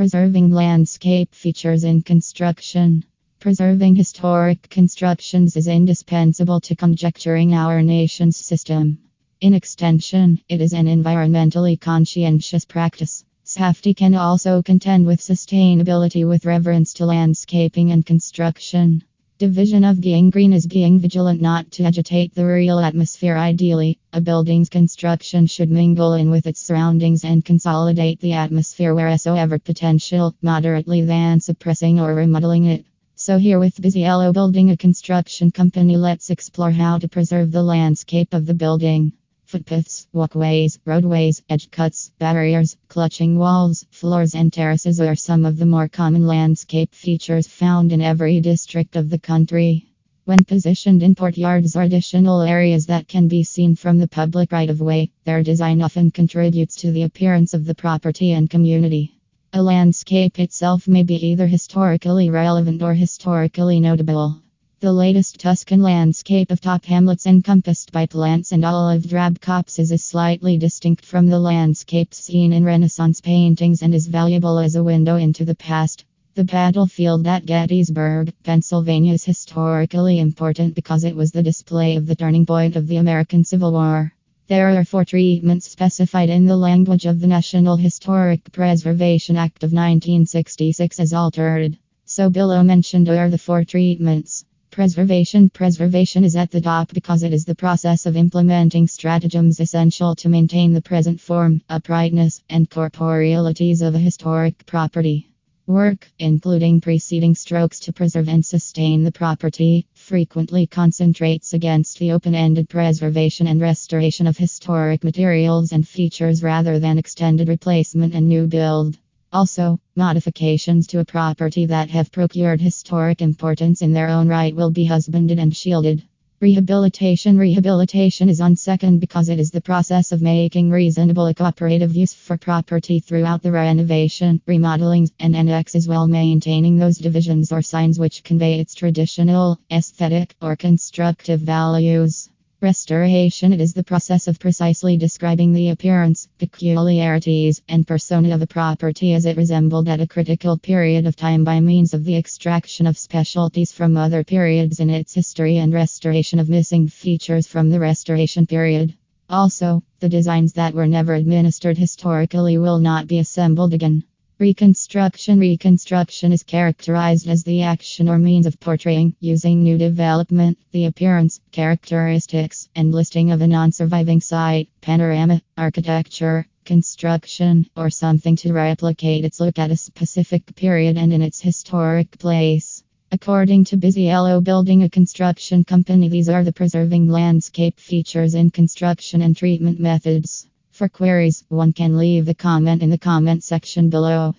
Preserving landscape features in construction. Preserving historic constructions is indispensable to conjecturing our nation's system. In extension, it is an environmentally conscientious practice. SAFTI can also contend with sustainability with reverence to landscaping and construction. Division of green is being vigilant not to agitate the real atmosphere. Ideally, a building's construction should mingle in with its surroundings and consolidate the atmosphere wheresoever potential, moderately than suppressing or remodeling it. So, here with Busy Yellow Building a construction company, let's explore how to preserve the landscape of the building. Footpaths, walkways, roadways, edge cuts, barriers, clutching walls, floors, and terraces are some of the more common landscape features found in every district of the country. When positioned in courtyards or additional areas that can be seen from the public right of way, their design often contributes to the appearance of the property and community. A landscape itself may be either historically relevant or historically notable. The latest Tuscan landscape of top hamlets encompassed by plants and olive drab copses is slightly distinct from the landscapes seen in Renaissance paintings and is valuable as a window into the past. The battlefield at Gettysburg, Pennsylvania is historically important because it was the display of the turning point of the American Civil War. There are four treatments specified in the language of the National Historic Preservation Act of 1966 as altered. So below mentioned are the four treatments. Preservation Preservation is at the top because it is the process of implementing stratagems essential to maintain the present form, uprightness, and corporealities of a historic property. Work, including preceding strokes to preserve and sustain the property, frequently concentrates against the open ended preservation and restoration of historic materials and features rather than extended replacement and new build. Also, modifications to a property that have procured historic importance in their own right will be husbanded and shielded. Rehabilitation Rehabilitation is on second because it is the process of making reasonable a cooperative use for property throughout the renovation, remodeling, and annexes while maintaining those divisions or signs which convey its traditional, aesthetic, or constructive values. Restoration It is the process of precisely describing the appearance, peculiarities, and persona of a property as it resembled at a critical period of time by means of the extraction of specialties from other periods in its history and restoration of missing features from the restoration period. Also, the designs that were never administered historically will not be assembled again. Reconstruction Reconstruction is characterized as the action or means of portraying, using new development, the appearance, characteristics, and listing of a non surviving site, panorama, architecture, construction, or something to replicate its look at a specific period and in its historic place. According to Busy Yellow Building a construction company, these are the preserving landscape features in construction and treatment methods. For queries, one can leave a comment in the comment section below.